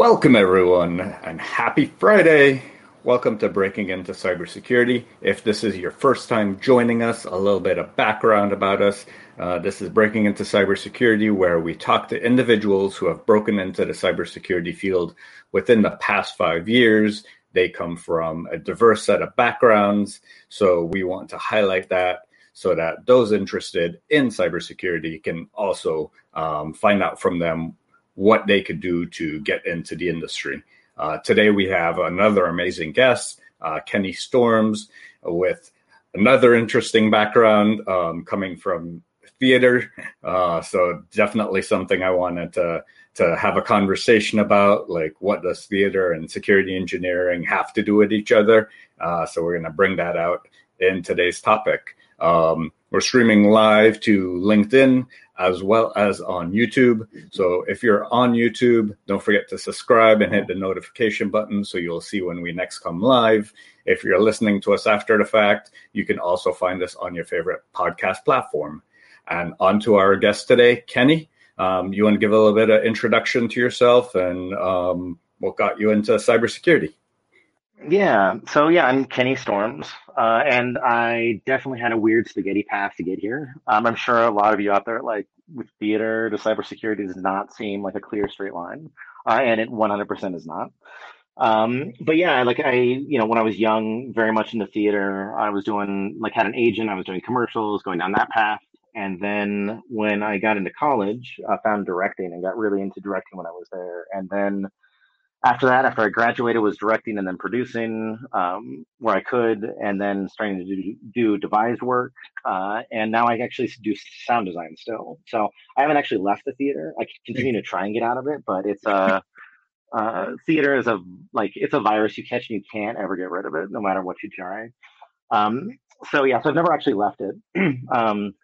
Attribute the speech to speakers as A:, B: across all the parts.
A: Welcome, everyone, and happy Friday. Welcome to Breaking into Cybersecurity. If this is your first time joining us, a little bit of background about us. Uh, this is Breaking into Cybersecurity, where we talk to individuals who have broken into the cybersecurity field within the past five years. They come from a diverse set of backgrounds, so we want to highlight that so that those interested in cybersecurity can also um, find out from them what they could do to get into the industry. Uh, today we have another amazing guest, uh, Kenny Storms, with another interesting background um, coming from theater. Uh, so definitely something I wanted to to have a conversation about, like what does theater and security engineering have to do with each other. Uh, so we're going to bring that out in today's topic. Um, we're streaming live to LinkedIn as well as on YouTube. So if you're on YouTube, don't forget to subscribe and hit the notification button so you'll see when we next come live. If you're listening to us after the fact, you can also find us on your favorite podcast platform. And on to our guest today, Kenny. Um, you want to give a little bit of introduction to yourself and um, what got you into cybersecurity?
B: Yeah. So yeah, I'm Kenny Storms, uh, and I definitely had a weird spaghetti path to get here. Um, I'm sure a lot of you out there, like with theater to cybersecurity, does not seem like a clear straight line, uh, and it 100% is not. Um, but yeah, like I, you know, when I was young, very much into theater, I was doing like had an agent, I was doing commercials, going down that path. And then when I got into college, I found directing and got really into directing when I was there. And then after that, after I graduated, was directing and then producing um, where I could, and then starting to do, do devised work. Uh, and now I actually do sound design still. So I haven't actually left the theater. I continue to try and get out of it, but it's a uh, uh, theater is a like it's a virus you catch and you can't ever get rid of it, no matter what you try. Um, so yeah, so I've never actually left it. um,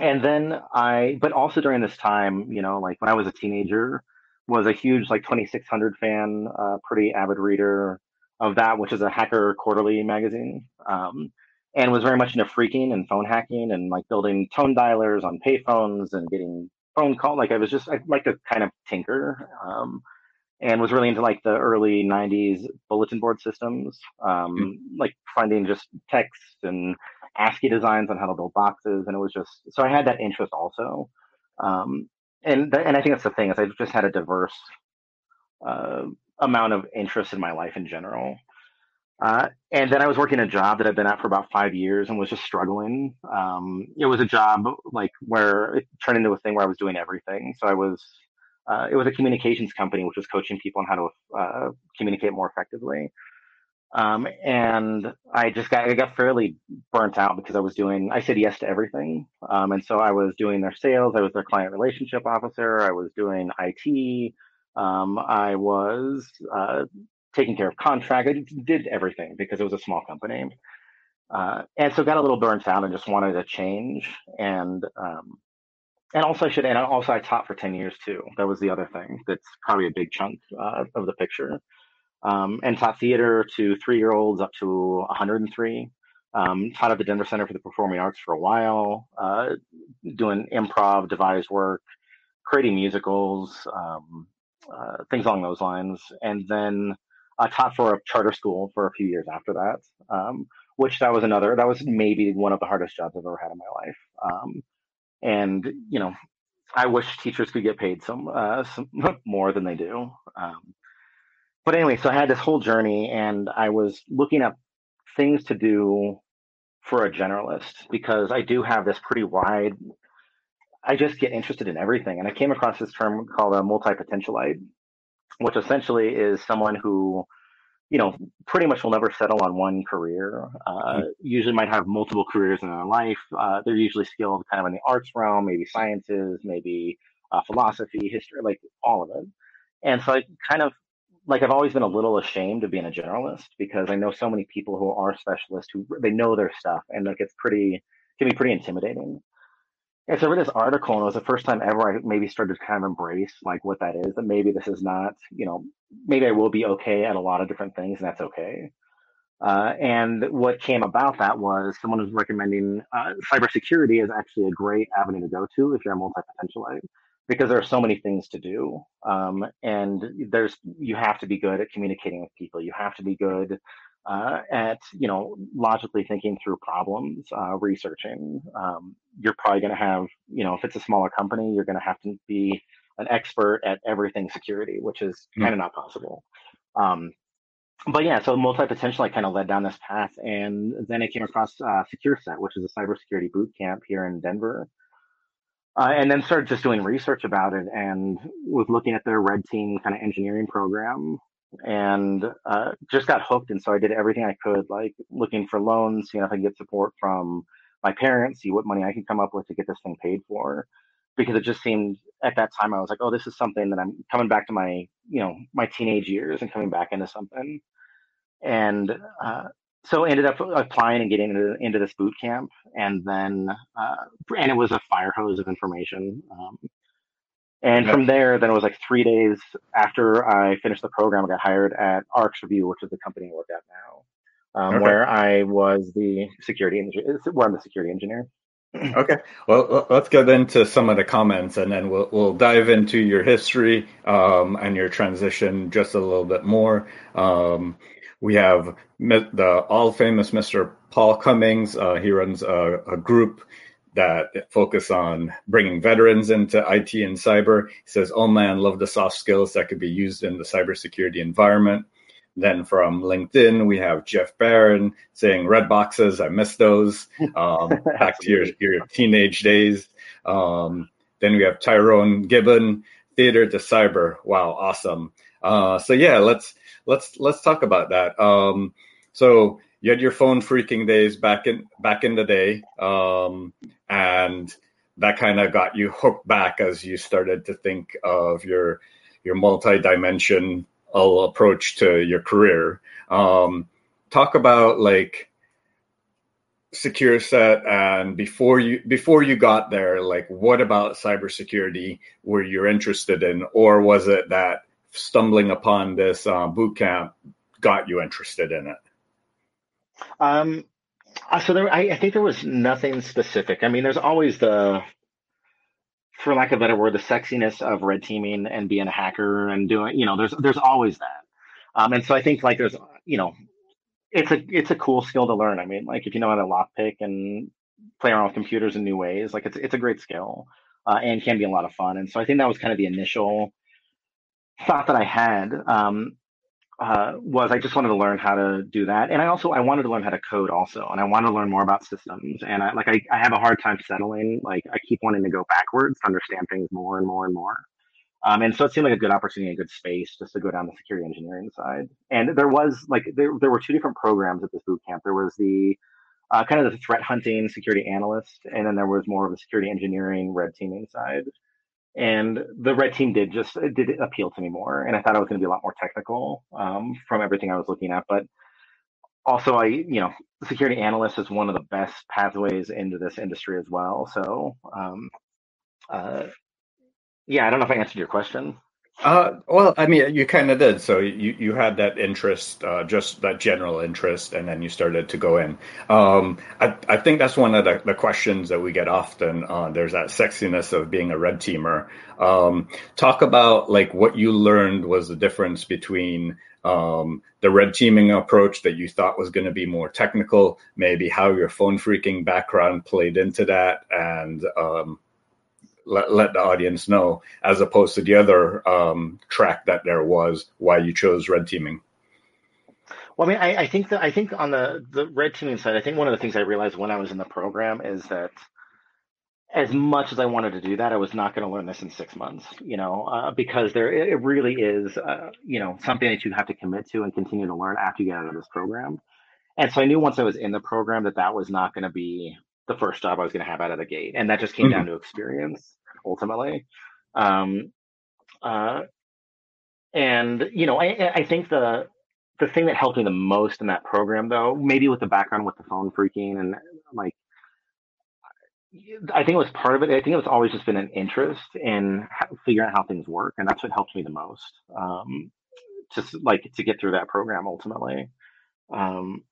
B: and then I, but also during this time, you know, like when I was a teenager was a huge like 2600 fan, uh, pretty avid reader of that, which is a hacker quarterly magazine, um, and was very much into phreaking and phone hacking and like building tone dialers on payphones and getting phone call. Like I was just I like to kind of tinker. Um, and was really into like the early 90s bulletin board systems um, mm. like finding just text and ascii designs on how to build boxes and it was just so i had that interest also um, and and I think that's the thing is I've just had a diverse uh, amount of interest in my life in general. Uh, and then I was working a job that I'd been at for about five years and was just struggling. Um, it was a job like where it turned into a thing where I was doing everything. So I was, uh, it was a communications company which was coaching people on how to uh, communicate more effectively. Um, and I just got I got fairly burnt out because I was doing I said yes to everything. Um, and so I was doing their sales, I was their client relationship officer, I was doing IT, um, I was uh, taking care of contract. I did everything because it was a small company. Uh, and so got a little burnt out and just wanted to change. And um, and also I should and also I taught for ten years too. That was the other thing. That's probably a big chunk uh, of the picture um, and taught theater to three year olds up to 103. Um, taught at the Denver Center for the Performing Arts for a while, uh, doing improv, devised work, creating musicals, um, uh, things along those lines. And then I taught for a charter school for a few years after that, um, which that was another, that was maybe one of the hardest jobs I've ever had in my life. Um, and, you know, I wish teachers could get paid some, uh, some more than they do. Um, but anyway, so I had this whole journey and I was looking up things to do for a generalist because I do have this pretty wide, I just get interested in everything. And I came across this term called a multi-potentialite, which essentially is someone who, you know, pretty much will never settle on one career. Uh, mm-hmm. Usually might have multiple careers in their life. Uh, they're usually skilled kind of in the arts realm, maybe sciences, maybe uh, philosophy, history, like all of it. And so I kind of like I've always been a little ashamed of being a generalist because I know so many people who are specialists who they know their stuff and like it's pretty can be pretty intimidating. And so I read this article and it was the first time ever I maybe started to kind of embrace like what that is. That maybe this is not, you know, maybe I will be okay at a lot of different things and that's okay. Uh, and what came about that was someone was recommending uh, cybersecurity is actually a great avenue to go to if you're a multi-potentialite because there are so many things to do. Um, and there's, you have to be good at communicating with people. You have to be good uh, at, you know, logically thinking through problems, uh, researching. Um, you're probably going to have, you know, if it's a smaller company, you're going to have to be an expert at everything security, which is mm. kind of not possible. Um, but yeah, so multi potential, I kind of led down this path, and then I came across uh, SecureSet, which is a cybersecurity boot camp here in Denver, uh, and then started just doing research about it, and was looking at their red team kind of engineering program, and uh, just got hooked. And so I did everything I could, like looking for loans, seeing if I could get support from my parents, see what money I could come up with to get this thing paid for because it just seemed at that time I was like, oh, this is something that I'm coming back to my, you know, my teenage years and coming back into something. And uh, so ended up applying and getting into, into this boot camp. And then, uh, and it was a fire hose of information. Um, and from there, then it was like three days after I finished the program, I got hired at RxRevu, which is the company I work at now, um, okay. where I was the security engineer, where I'm the security engineer.
A: Okay, well, let's get into some of the comments, and then we'll we'll dive into your history um, and your transition just a little bit more. Um, we have the all famous Mr. Paul Cummings. Uh, he runs a, a, group that focus on bringing veterans into IT and cyber. He says, "Oh man, love the soft skills that could be used in the cybersecurity environment." Then from LinkedIn, we have Jeff Barron saying red boxes. I miss those. Um, back to your, your teenage days. Um, then we have Tyrone Gibbon, theater to cyber. Wow, awesome. Uh, so yeah, let's let's let's talk about that. Um, so you had your phone phreaking days back in back in the day, um, and that kind of got you hooked back as you started to think of your your multi-dimension approach to your career. Um, talk about like SecureSet and before you before you got there, like what about cybersecurity were you interested in, or was it that stumbling upon this uh, boot camp got you interested in it?
B: Um, uh, so there, I, I think there was nothing specific. I mean, there's always the for lack of a better word, the sexiness of red teaming and being a hacker and doing, you know, there's there's always that. Um, and so I think like there's, you know, it's a it's a cool skill to learn. I mean, like if you know how to lockpick and play around with computers in new ways, like it's it's a great skill uh, and can be a lot of fun. And so I think that was kind of the initial thought that I had. Um, uh, was I just wanted to learn how to do that, and I also I wanted to learn how to code also, and I wanted to learn more about systems. And I like I, I have a hard time settling. Like I keep wanting to go backwards to understand things more and more and more. Um, and so it seemed like a good opportunity, a good space just to go down the security engineering side. And there was like there there were two different programs at this boot camp. There was the uh, kind of the threat hunting security analyst, and then there was more of a security engineering red teaming side and the red team did just did appeal to me more. And i thought i was going to be a lot more technical um, from everything i was looking at. But also i you know security analyst is one of the best pathways into this industry as well. So um, uh, yeah i don't know if i answered your question
A: uh, well, I mean, you kind of did. So you, you had that interest, uh, just that general interest, and then you started to go in. Um, I, I think that's one of the, the questions that we get often. Uh, there's that sexiness of being a red teamer. Um, talk about like what you learned was the difference between um, the red teaming approach that you thought was going to be more technical, maybe how your phone phreaking background played into that, and um, let, let the audience know, as opposed to the other um, track that there was, why you chose red teaming.
B: Well, I mean, I, I think that I think on the the red teaming side, I think one of the things I realized when I was in the program is that as much as I wanted to do that, I was not going to learn this in six months, you know, uh, because there it really is, uh, you know, something that you have to commit to and continue to learn after you get out of this program. And so I knew once I was in the program that that was not going to be the first job I was going to have out of the gate, and that just came mm-hmm. down to experience ultimately. Um, uh, and you know, I, I think the the thing that helped me the most in that program, though, maybe with the background with the phone phreaking and like, I think it was part of it. I think it was always just been an interest in figuring out how things work, and that's what helped me the most. Um, just like to get through that program ultimately. Um,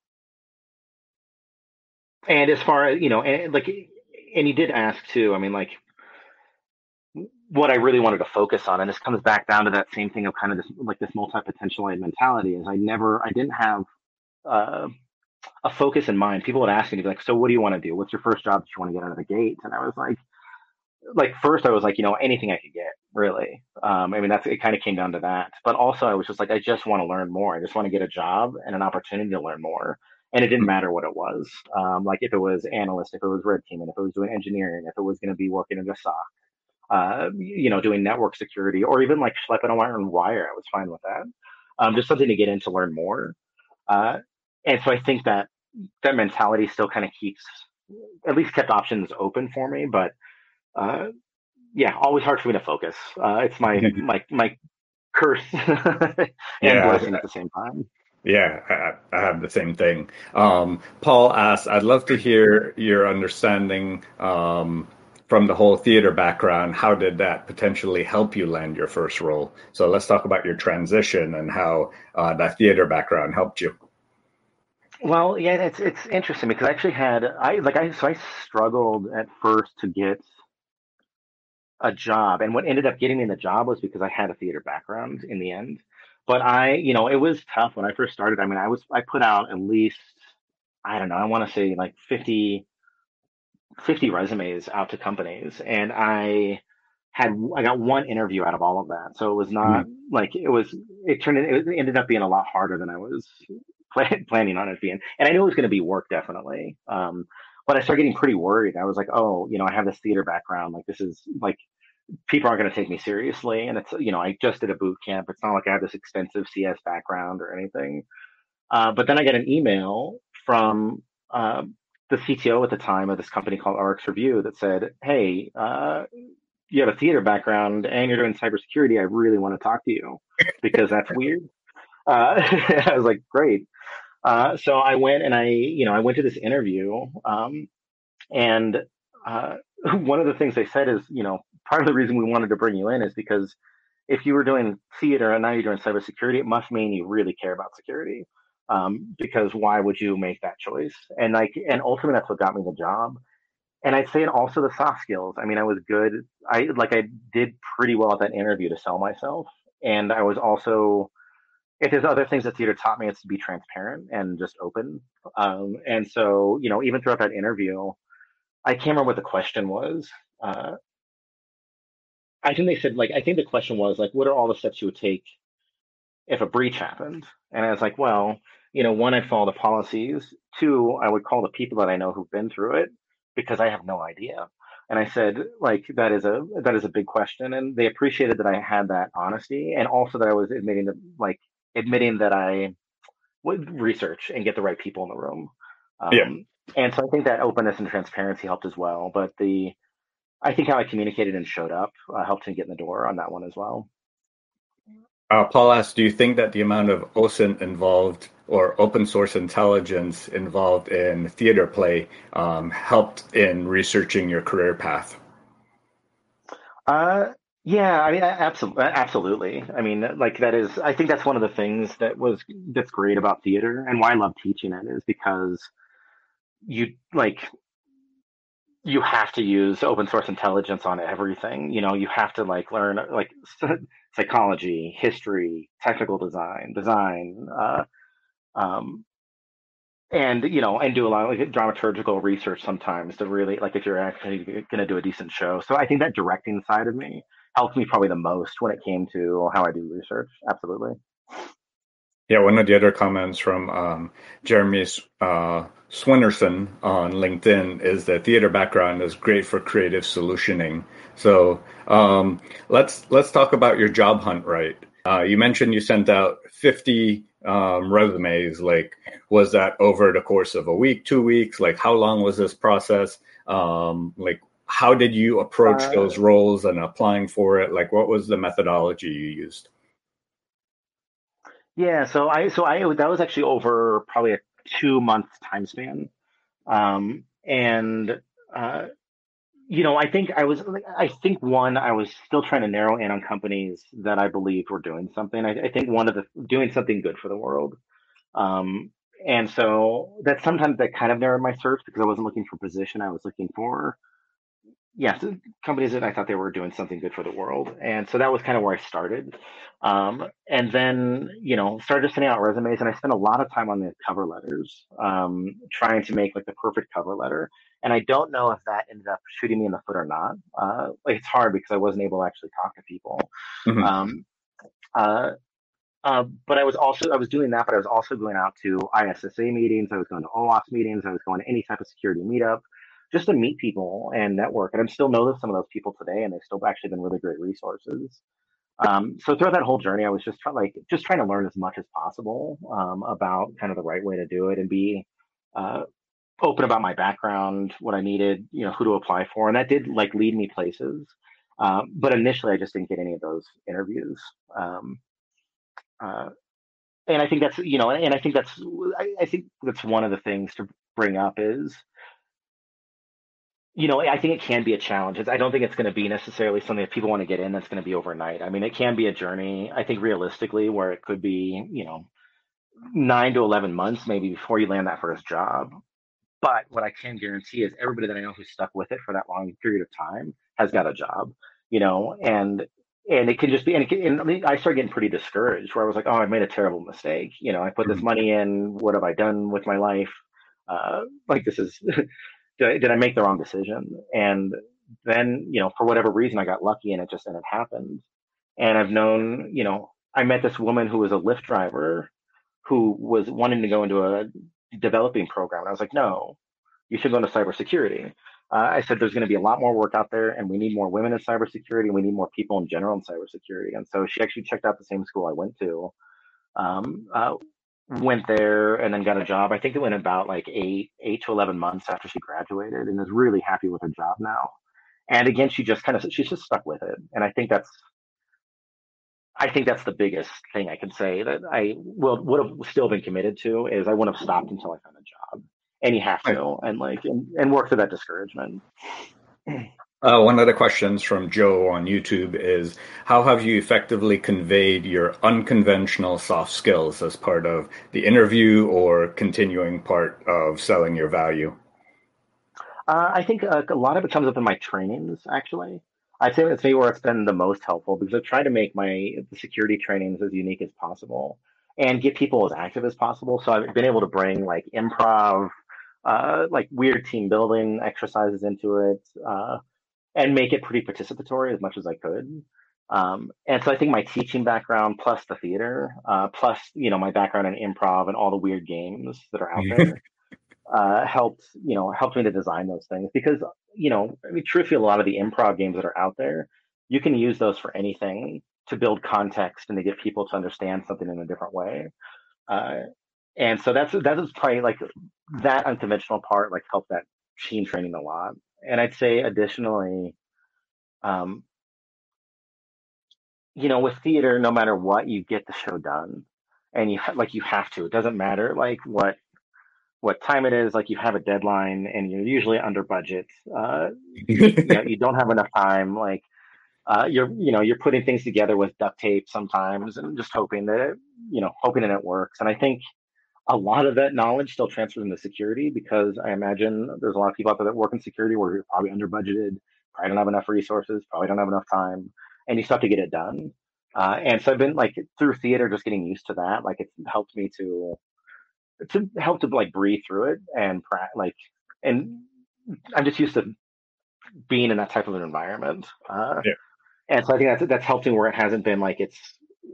B: and as far as you know, and like, and you did ask too. I mean, like, what I really wanted to focus on, and this comes back down to that same thing of kind of this like this multi-potentialite mentality. Is I never, I didn't have uh, a focus in mind. People would ask me, like, "So, what do you want to do? What's your first job that you want to get out of the gate?" And I was like, like first, I was like, you know, anything I could get, really. Um, I mean, that's it. Kind of came down to that. But also, I was just like, I just want to learn more. I just want to get a job and an opportunity to learn more. And it didn't matter what it was. Um, like if it was analyst, if it was red teaming, if it was doing engineering, if it was going to be working in the SOC, uh, you know, doing network security, or even like schlepping a wire and wire, I was fine with that. Um, just something to get in to learn more. Uh, and so I think that that mentality still kind of keeps, at least kept options open for me. But uh, yeah, always hard for me to focus. Uh, it's my my my curse and yeah. blessing at the same time.
A: Yeah, I, I, have the same thing. Um, Paul asked, I'd love to hear your understanding um, from the whole theater background. How did that potentially help you land your first role? So let's talk about your transition and how uh, that theater background helped you.
B: Well, yeah, it's it's interesting because I actually had I like I so I struggled at first to get a job, and what ended up getting me the job was because I had a theater background in the end. But I, you know, it was tough when I first started. I mean, I was I put out at least I don't know, I want to say like 50 50 resumes out to companies and I had I got one interview out of all of that. So it was not mm like it was it turned it ended up being a lot harder than I was plan, planning on it being. And I knew it was going to be work definitely. Um, but I started getting pretty worried. I was like, oh, you know, I have this theater background. Like this is like people aren't going to take me seriously. And it's, you know, I just did a boot camp. It's not like I have this extensive CS background or anything. Uh, but then I get an email from uh, the CTO at the time of this company called RxRevu that said, hey, uh, you have a theater background and you're doing cybersecurity. I really want to talk to you because that's weird. Uh, I was like, great. Uh, so I went and I, you know, I went to this interview, um, and uh, one of the things they said is, you know, part of the reason we wanted to bring you in is because if you were doing theater and now you're doing cybersecurity, it must mean you really care about security. Um, because why would you make that choice? And like, and ultimately, that's what got me the job. And I'd say, and also the soft skills. I mean, I was good. I like, I did pretty well at that interview to sell myself, and I was also if there's other things that theater taught me, it's to be transparent and just open. Um, and so, you know, even throughout that interview, I can't remember what the question was. Uh, I think they said, like, I think the question was, like, what are all the steps you would take if a breach happened? And I was like, well, you know, one, I'd follow the policies. Two, I would call the people that I know who've been through it because I have no idea. And I said, like, that is a that is a big question, and they appreciated that I had that honesty, and also that I was admitting that, like, admitting that I would research and get the right people in the room. Um, yeah. And so I think that openness and transparency helped as well. But the, I think how I communicated and showed up uh, helped him get in the door on that one as well.
A: Uh, Paul asked, do you think that the amount of OSINT involved or open source intelligence involved in theater play um, helped in researching your career path?
B: Uh, yeah, I mean, absolutely, absolutely. I mean, like that is, I think that's one of the things that was that's great about theater and why I love teaching it is because you like you have to use open source intelligence on everything. You know, you have to like learn like psychology, history, technical design, design, uh, um, and you know, and do a lot of like dramaturgical research sometimes to really like if you're actually going to do a decent show. So I think that directing side of me helped me probably the most when it came to how I do research. Absolutely.
A: Yeah, one of the other comments from um, Jeremy uh, Swinnerson on LinkedIn is that theater background is great for creative solutioning. So um, let's let's talk about your job hunt. Right, uh, you mentioned you sent out fifty um, resumes. Like, was that over the course of a week, two weeks? Like, how long was this process? Um, like, how did you approach uh, those roles and applying for it? Like, what was the methodology you used?
B: Yeah, so I so I that was actually over probably a two month time span, um, and uh, you know I think I was I think one I was still trying to narrow in on companies that I believed were doing something. I, I think one of the doing something good for the world. Um, and so that sometimes that kind of narrowed my search because I wasn't looking for position. I was looking for yes, companies that I thought they were doing something good for the world. And so that was kind of where I started. Um, and then, you know, started sending out resumes and I spent a lot of time on the cover letters, um, trying to make like the perfect cover letter. And I don't know if that ended up shooting me in the foot or not. Uh, like it's hard because I wasn't able to actually talk to people. Mm-hmm. Um, uh, uh, but I was also I was doing that, but I was also going out to ISSA meetings. I was going to OWASP meetings. I was going to any type of security meetup just to meet people and network. And I still know some of those people today, and they've still actually been really great resources. Um, so throughout that whole journey, I was just try, like just trying to learn as much as possible um, about kind of the right way to do it and be uh, open about my background, what I needed, you know, who to apply for, and that did like lead me places. Um, but initially, I just didn't get any of those interviews. Um, uh, and I think that's you know, and I think that's I, I think that's one of the things to bring up is you know, I think it can be a challenge. I don't think it's going to be necessarily something that people want to get in that's going to be overnight. I mean, it can be a journey. I think realistically, where it could be, you know, nine to eleven months maybe before you land that first job. But what I can guarantee is everybody that I know who's stuck with it for that long period of time has got a job. You know, and and it can just be and, can, and I, started getting pretty discouraged where I was like, oh, I made a terrible mistake. You know, I put this mm-hmm. money in. What have I done with my life? Uh, like this is did I, did I make the wrong decision? And then, you know, for whatever reason, I got lucky and it just and it happened. And I've known, you know, I met this woman who was a Lyft driver who was wanting to go into a developing program. And I was like, no, you should go into cybersecurity. Uh, I said, there's going to be a lot more work out there and we need more women in cybersecurity and we need more people in general in cybersecurity. And so she actually checked out the same school I went to. Um, uh, went there and then got a job. I think it went about like eight, eight to 11 months after she graduated and is really happy with her job now. And again, she just kind of, she's just stuck with it. And I think that's, I think that's the biggest thing I can say that I will would have still been committed to is I wouldn't have stopped until I found a job. And you have to, and like, and, and work through that discouragement.
A: Uh, one of the questions from Joe on YouTube is How have you effectively conveyed your unconventional soft skills as part of the interview or continuing part of selling your value?
B: Uh, I think uh, a lot of it comes up in my trainings, actually. I'd say that's maybe where it's been the most helpful because I've tried to make my security trainings as unique as possible and get people as active as possible. So I've been able to bring like improv, uh, like weird team building exercises into it uh, and make it pretty participatory as much as I could. Um, and so I think my teaching background plus the theater, uh, plus you know my background in improv and all the weird games that are out there, uh, helped you know helped me to design those things because you know I mean truthfully a lot of the improv games that are out there, you can use those for anything to build context and to get people to understand something in a different way. Uh, and so that's that is probably like that unconventional part like helped that team training a lot and I'd say additionally, um, you know, with theater, no matter what, you get the show done, and you like you have to. It doesn't matter like what what time it is. Like you have a deadline, and you're usually under budget. Uh, you, you don't have enough time. Like uh, you're you know you're putting things together with duct tape sometimes, and just hoping that you know hoping that it works. And I think a lot of that knowledge still transfers into security because I imagine there's a lot of people out there that work in security where you're probably under budgeted, probably don't have enough resources, probably don't have enough time, and you still have to get it done. Uh, and so I've been like through theater, just getting used to that. Like it's helped me to to help to like breathe through it and like and I'm just used to being in that type of an environment. Uh, yeah. And so I think that's that's helped me where it hasn't been like it's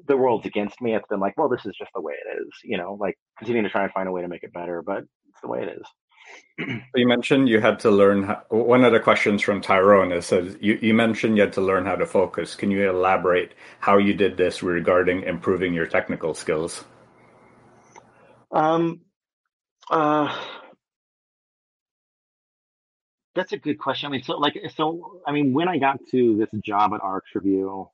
B: the world's against me. It's been like, well, this is just the way it is, you know, like continuing to try and find a way to make it better, but it's the way it is.
A: you mentioned you had to learn. How, one of the questions from Tyrone is says you, you mentioned you had to learn how to focus. Can you elaborate how you did this regarding improving your technical skills?
B: Um, uh, that's a good question. I mean, so like, so I mean, when I got to this job at RxRevu,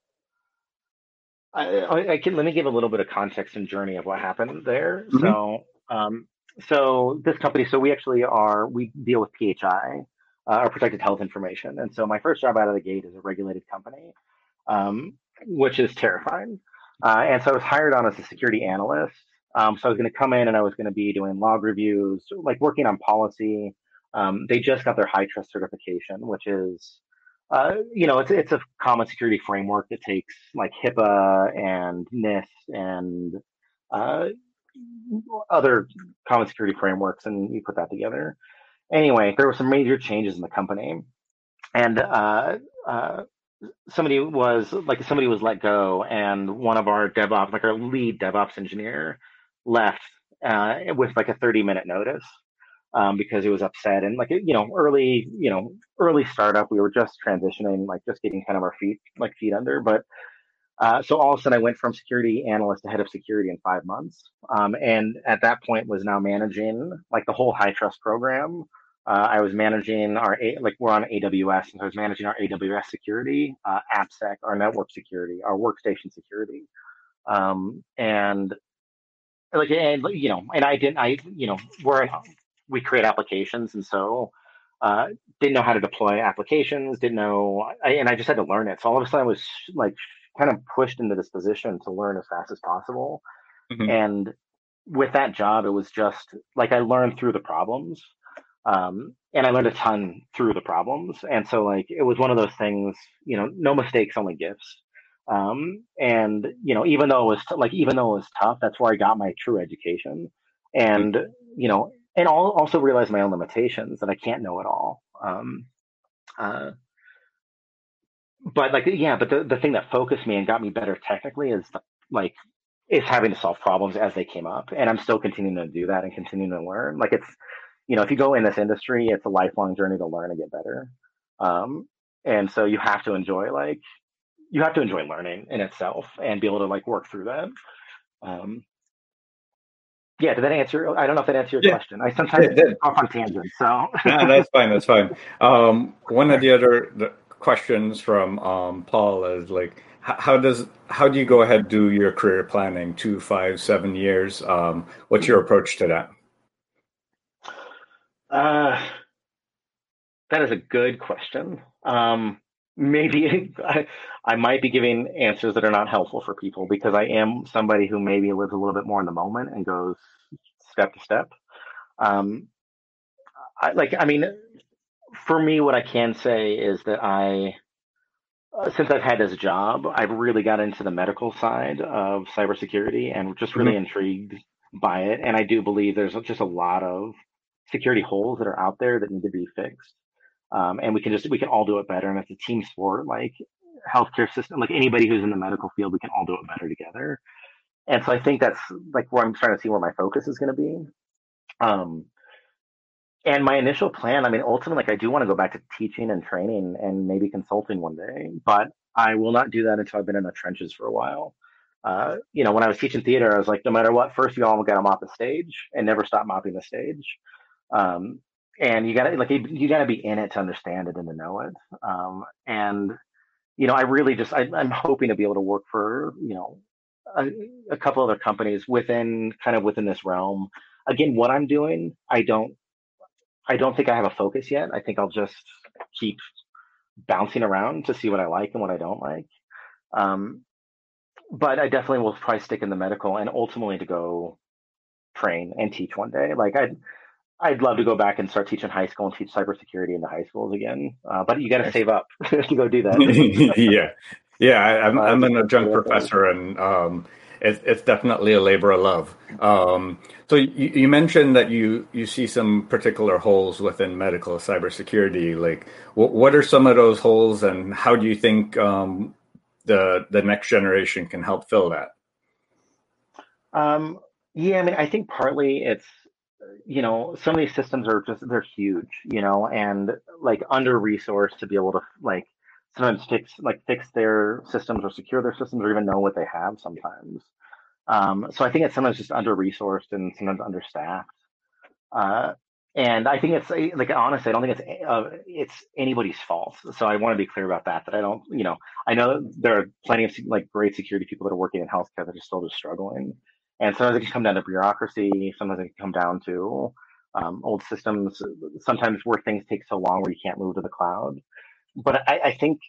B: I, I, can let me give a little bit of context and journey of what happened there. Mm-hmm. So, um, so this company, so we actually are we deal with PHI, uh, or protected health information, and so my first job out of the gate is a regulated company, um, which is terrifying. Uh, and so I was hired on as a security analyst. Um, so I was going to come in and I was going to be doing log reviews, like working on policy. Um, they just got their HITRUST certification, which is uh, you know, it's it's a common security framework that takes like HIPAA and NIST and uh, other common security frameworks, and you put that together. Anyway, there were some major changes in the company, and uh, uh, somebody was like somebody was let go, and one of our DevOps, like our lead DevOps engineer, left uh, with like a 30 minute notice um, because he was upset. And like you know early you know early startup we were just transitioning like just getting kind of our feet like feet under. But uh, so all of a sudden i went from security analyst to head of security in five months. Um, and at that point was now managing like the whole HITRUST program. Uh, i was managing our like we're on aws and so i was managing our aws security uh, appsec our network security our workstation security. Um, and like and you know and i didn't i you know we're we create applications, and so uh, didn't know how to deploy applications. Didn't know, I, and I just had to learn it. So all of a sudden, I was like kind of pushed into this position to learn as fast as possible. Mm-hmm. And with that job, it was just like I learned through the problems. Um, and I learned a ton through the problems. And so like it was one of those things, you know, no mistakes, only gifts. Um, and you know, even though it was t- like even though it was tough, that's where I got my true education. And you know, and I'll also realize my own limitations that I can't know it all. Um, uh, but like, yeah, but the, the thing that focused me and got me better technically is the, like, is having to solve problems as they came up. And I'm still continuing to do that and continuing to learn. Like it's, you know, if you go in this industry, it's a lifelong journey to learn and get better. Um, and so you have to enjoy like, you have to enjoy learning in itself and be able to like work through that. Um, yeah, did that answer? I don't know if that answered your yeah. question. I sometimes get off on tangents, so.
A: no, that's fine. That's fine. Um, one of the other the questions from um, Paul is like, how does how do you go ahead do your career planning? Two, five, seven years. Um, what's your approach to that?
B: Uh, that is a good question. Um, maybe I, I might be giving answers that are not helpful for people because I am somebody who maybe lives a little bit more in the moment and goes step to step. Um, I like, I mean, for me, what I can say is that I, uh, since I've had this job, I've really got into the medical side of cybersecurity and just really mm-hmm. intrigued by it. And I do believe there's just a lot of security holes that are out there that need to be fixed um, and we can just we can all do it better. And it's a team sport, like healthcare system, like anybody who's in the medical field, we can all do it better together. And so I think that's like where I'm trying to see where my focus is going to be. Um, and my initial plan, I mean, ultimately, like I do want to go back to teaching and training and maybe consulting one day, but I will not do that until I've been in the trenches for a while. Uh, you know, when I was teaching theater, I was like, no matter what, first you all got to mop the stage and never stop mopping the stage. Um, and you gotta like you gotta be in it to understand it and to know it um, and you know i really just I, am hoping to be able to work for you know a, a, couple other companies within kind of within this realm. Again what i'm doing i don't i don't think i have a focus yet. I think i'll just keep bouncing around to see what i like and what i don't like um, but i definitely will probably stick in the medical and ultimately to go train and teach one day. Like i I'd love to go back and start teaching high school and teach cybersecurity in the high schools again. Uh, but you got to save up to go do that.
A: yeah, yeah. I, am I'm, I'm an adjunct professor, and um, it's, it's definitely a labor of love. Um, so you, you, mentioned that you you see some particular holes within medical cybersecurity. Like, what, what are some of those holes, and how do you think um, the the next generation can help fill that?
B: Um, yeah, I mean, I think partly it's you know, some of these systems are just they're huge, you know, and like under resourced to be able to like sometimes fix like fix their systems or secure their systems or even know what they have sometimes. Um, so I think it's sometimes just under resourced and sometimes understaffed. Uh, and I think it's like honestly, I don't think it's uh, it's anybody's fault. So I want to be clear about that. That I don't, you know, I know there are plenty of like great security people that are working in healthcare that are still just struggling. And sometimes it can come down to bureaucracy. Sometimes it can come down to um, old systems. Sometimes where things take so long where you can't move to the cloud. But I, I think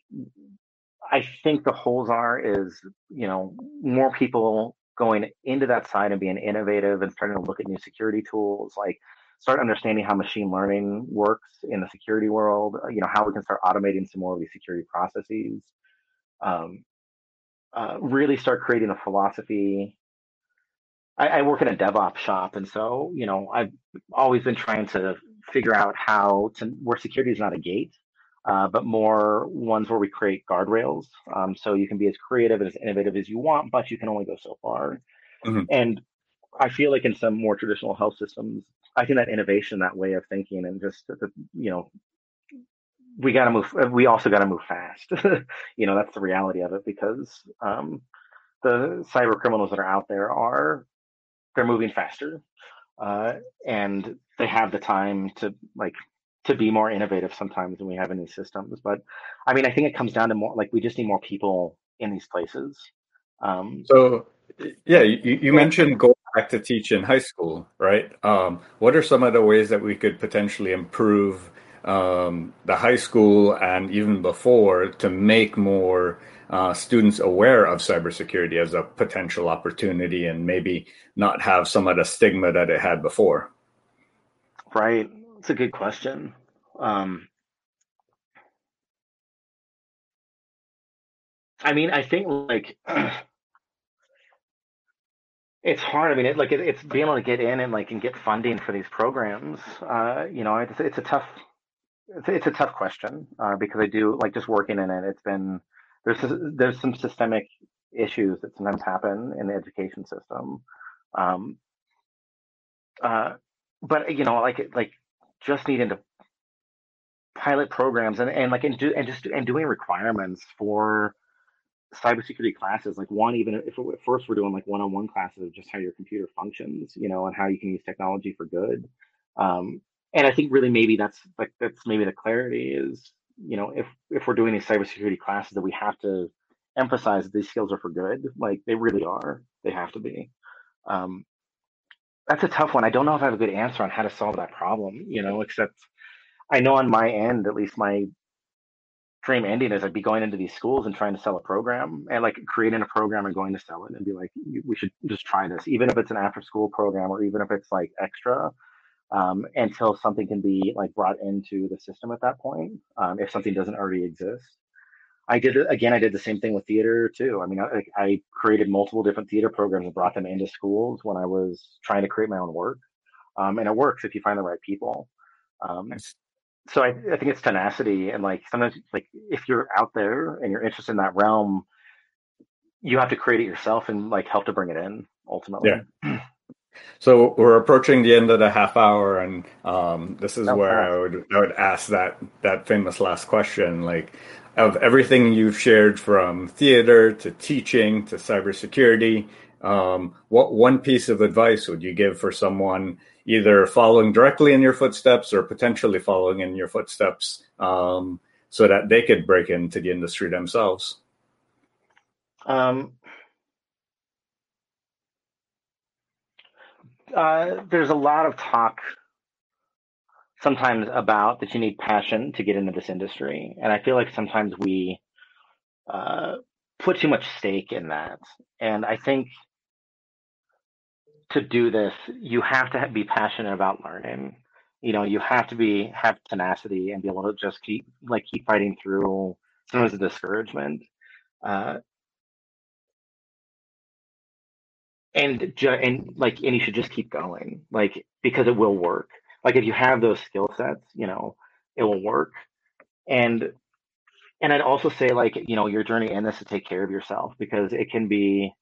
B: I think the holes are is you know more people going into that side and being innovative and starting to look at new security tools like start understanding how machine learning works in the security world. You know, how we can start automating some more of these security processes. Um, uh, really start creating a philosophy. I, I work in a DevOps shop, and so you know, I've always been trying to figure out how to where security is not a gate, uh, but more ones where we create guardrails. Um, so you can be as creative and as innovative as you want, but you can only go so far. Mm-hmm. And I feel like in some more traditional health systems, I think that innovation, that way of thinking, and just the, you know, we got to move. We also got to move fast. you know, that's the reality of it because um, the cyber criminals that are out there are they're moving faster, uh, and they have the time to like to be more innovative sometimes than we have in these systems. But I mean, I think it comes down to more like we just need more people in these places.
A: Um, so yeah, you, you mentioned going back to teach in high school, right? Um, what are some of the ways that we could potentially improve um, the high school and even before to make more uh, students aware of cybersecurity as a potential opportunity and maybe not have some of the stigma that it had before?
B: Right. It's a good question. Um, I mean, I think like it's hard. I mean, it, like it, it's being able to get in and like and get funding for these programs. Uh, you know, it's, it's a tough, it's, it's a tough question uh, because I do like just working in it. It's been there's there's some systemic issues that sometimes happen in the education system. Um, uh, but you know, like like just needing to pilot programs and, and like and do and just and doing requirements for cybersecurity classes like one even if at first we're doing like one-on-one classes of just how your computer functions you know and how you can use technology for good um, and i think really maybe that's like that's maybe the clarity is you know if if we're doing these cybersecurity classes that we have to emphasize that these skills are for good like they really are. They have to be. Um, that's a tough one. I don't know if I have a good answer on how to solve that problem, you know, except I know on my end, at least my dream ending is I'd be going into these schools and trying to sell a program and like creating a program and going to sell it and be like, we should just try this, even if it's an after school program or even if it's like extra, um, until something can be like brought into the system at that point, um, if something doesn't already exist. I did again. I did the same thing with theater too. I mean, I, I, created multiple different theater programs and brought them into schools when I was trying to create my own work, um, and it works if you find the right people. Um, so I, I, think it's tenacity and like sometimes like if you're out there and you're interested in that realm, you have to create it yourself and like help to bring it in ultimately.
A: Yeah. So we're approaching the end of the half hour, and um, this is where I would I would ask that that famous last question. Like, of everything you've shared from theater to teaching to cybersecurity, um, what one piece of advice would you give for someone either following directly in your footsteps or potentially following in your footsteps um, so that they could break into the industry themselves? Um,
B: uh, there's a lot of talk sometimes about that you need passion to get into this industry. And I feel like sometimes we uh, put too much stake in that. And I think to do this, you have to be passionate about learning. You know, you have to be have tenacity and be able to just keep like keep fighting through sometimes the discouragement. Uh, and and like and you should just keep going like because it will work like if you have those skill sets, you know, it will work. And and I'd also say like, you know, your journey in this to take care of yourself because it can be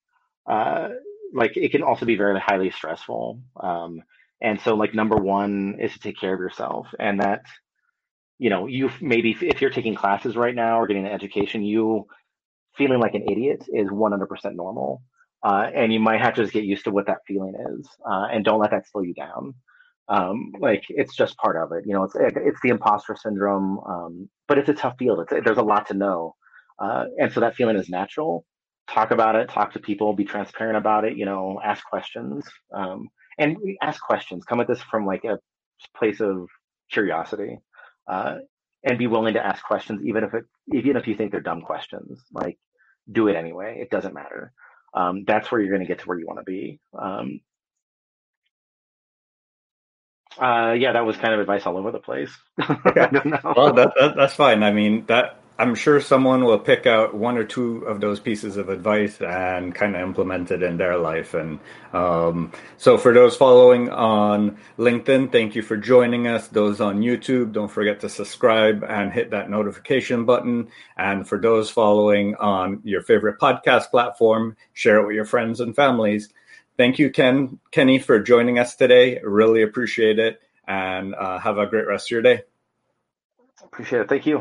B: uh like it can also be very highly stressful. Um and so like number one is to take care of yourself and that you know, you maybe if you're taking classes right now or getting an education, you feeling like an idiot is 100% normal. Uh, and you might have to just get used to what that feeling is uh, and don't let that slow you down um, like it's just part of it. You know, it's it's the imposter syndrome, um, but it's a tough field. It's, there's a lot to know, uh, and so that feeling is natural. Talk about it. Talk to people. Be transparent about it. You know, ask questions, um, and ask questions. Come at this from like a place of curiosity, uh, and be willing to ask questions, even if it even if you think they're dumb questions. Like, do it anyway. It doesn't matter. Um, that's where you're going to get to where you want to be. Um, Uh, yeah, that was kind of advice all over the place.
A: Okay. well, that, that, that's fine. I mean, that I'm sure someone will pick out one or two of those pieces of advice and kind of implement it in their life. And um, so, for those following on LinkedIn, thank you for joining us. Those on YouTube, don't forget to subscribe and hit that notification button. And for those following on your favorite podcast platform, share it with your friends and families. Thank you, Ken, Kenny, for joining us today. Really appreciate it, and uh, have a great rest of your day.
B: Appreciate it. Thank you.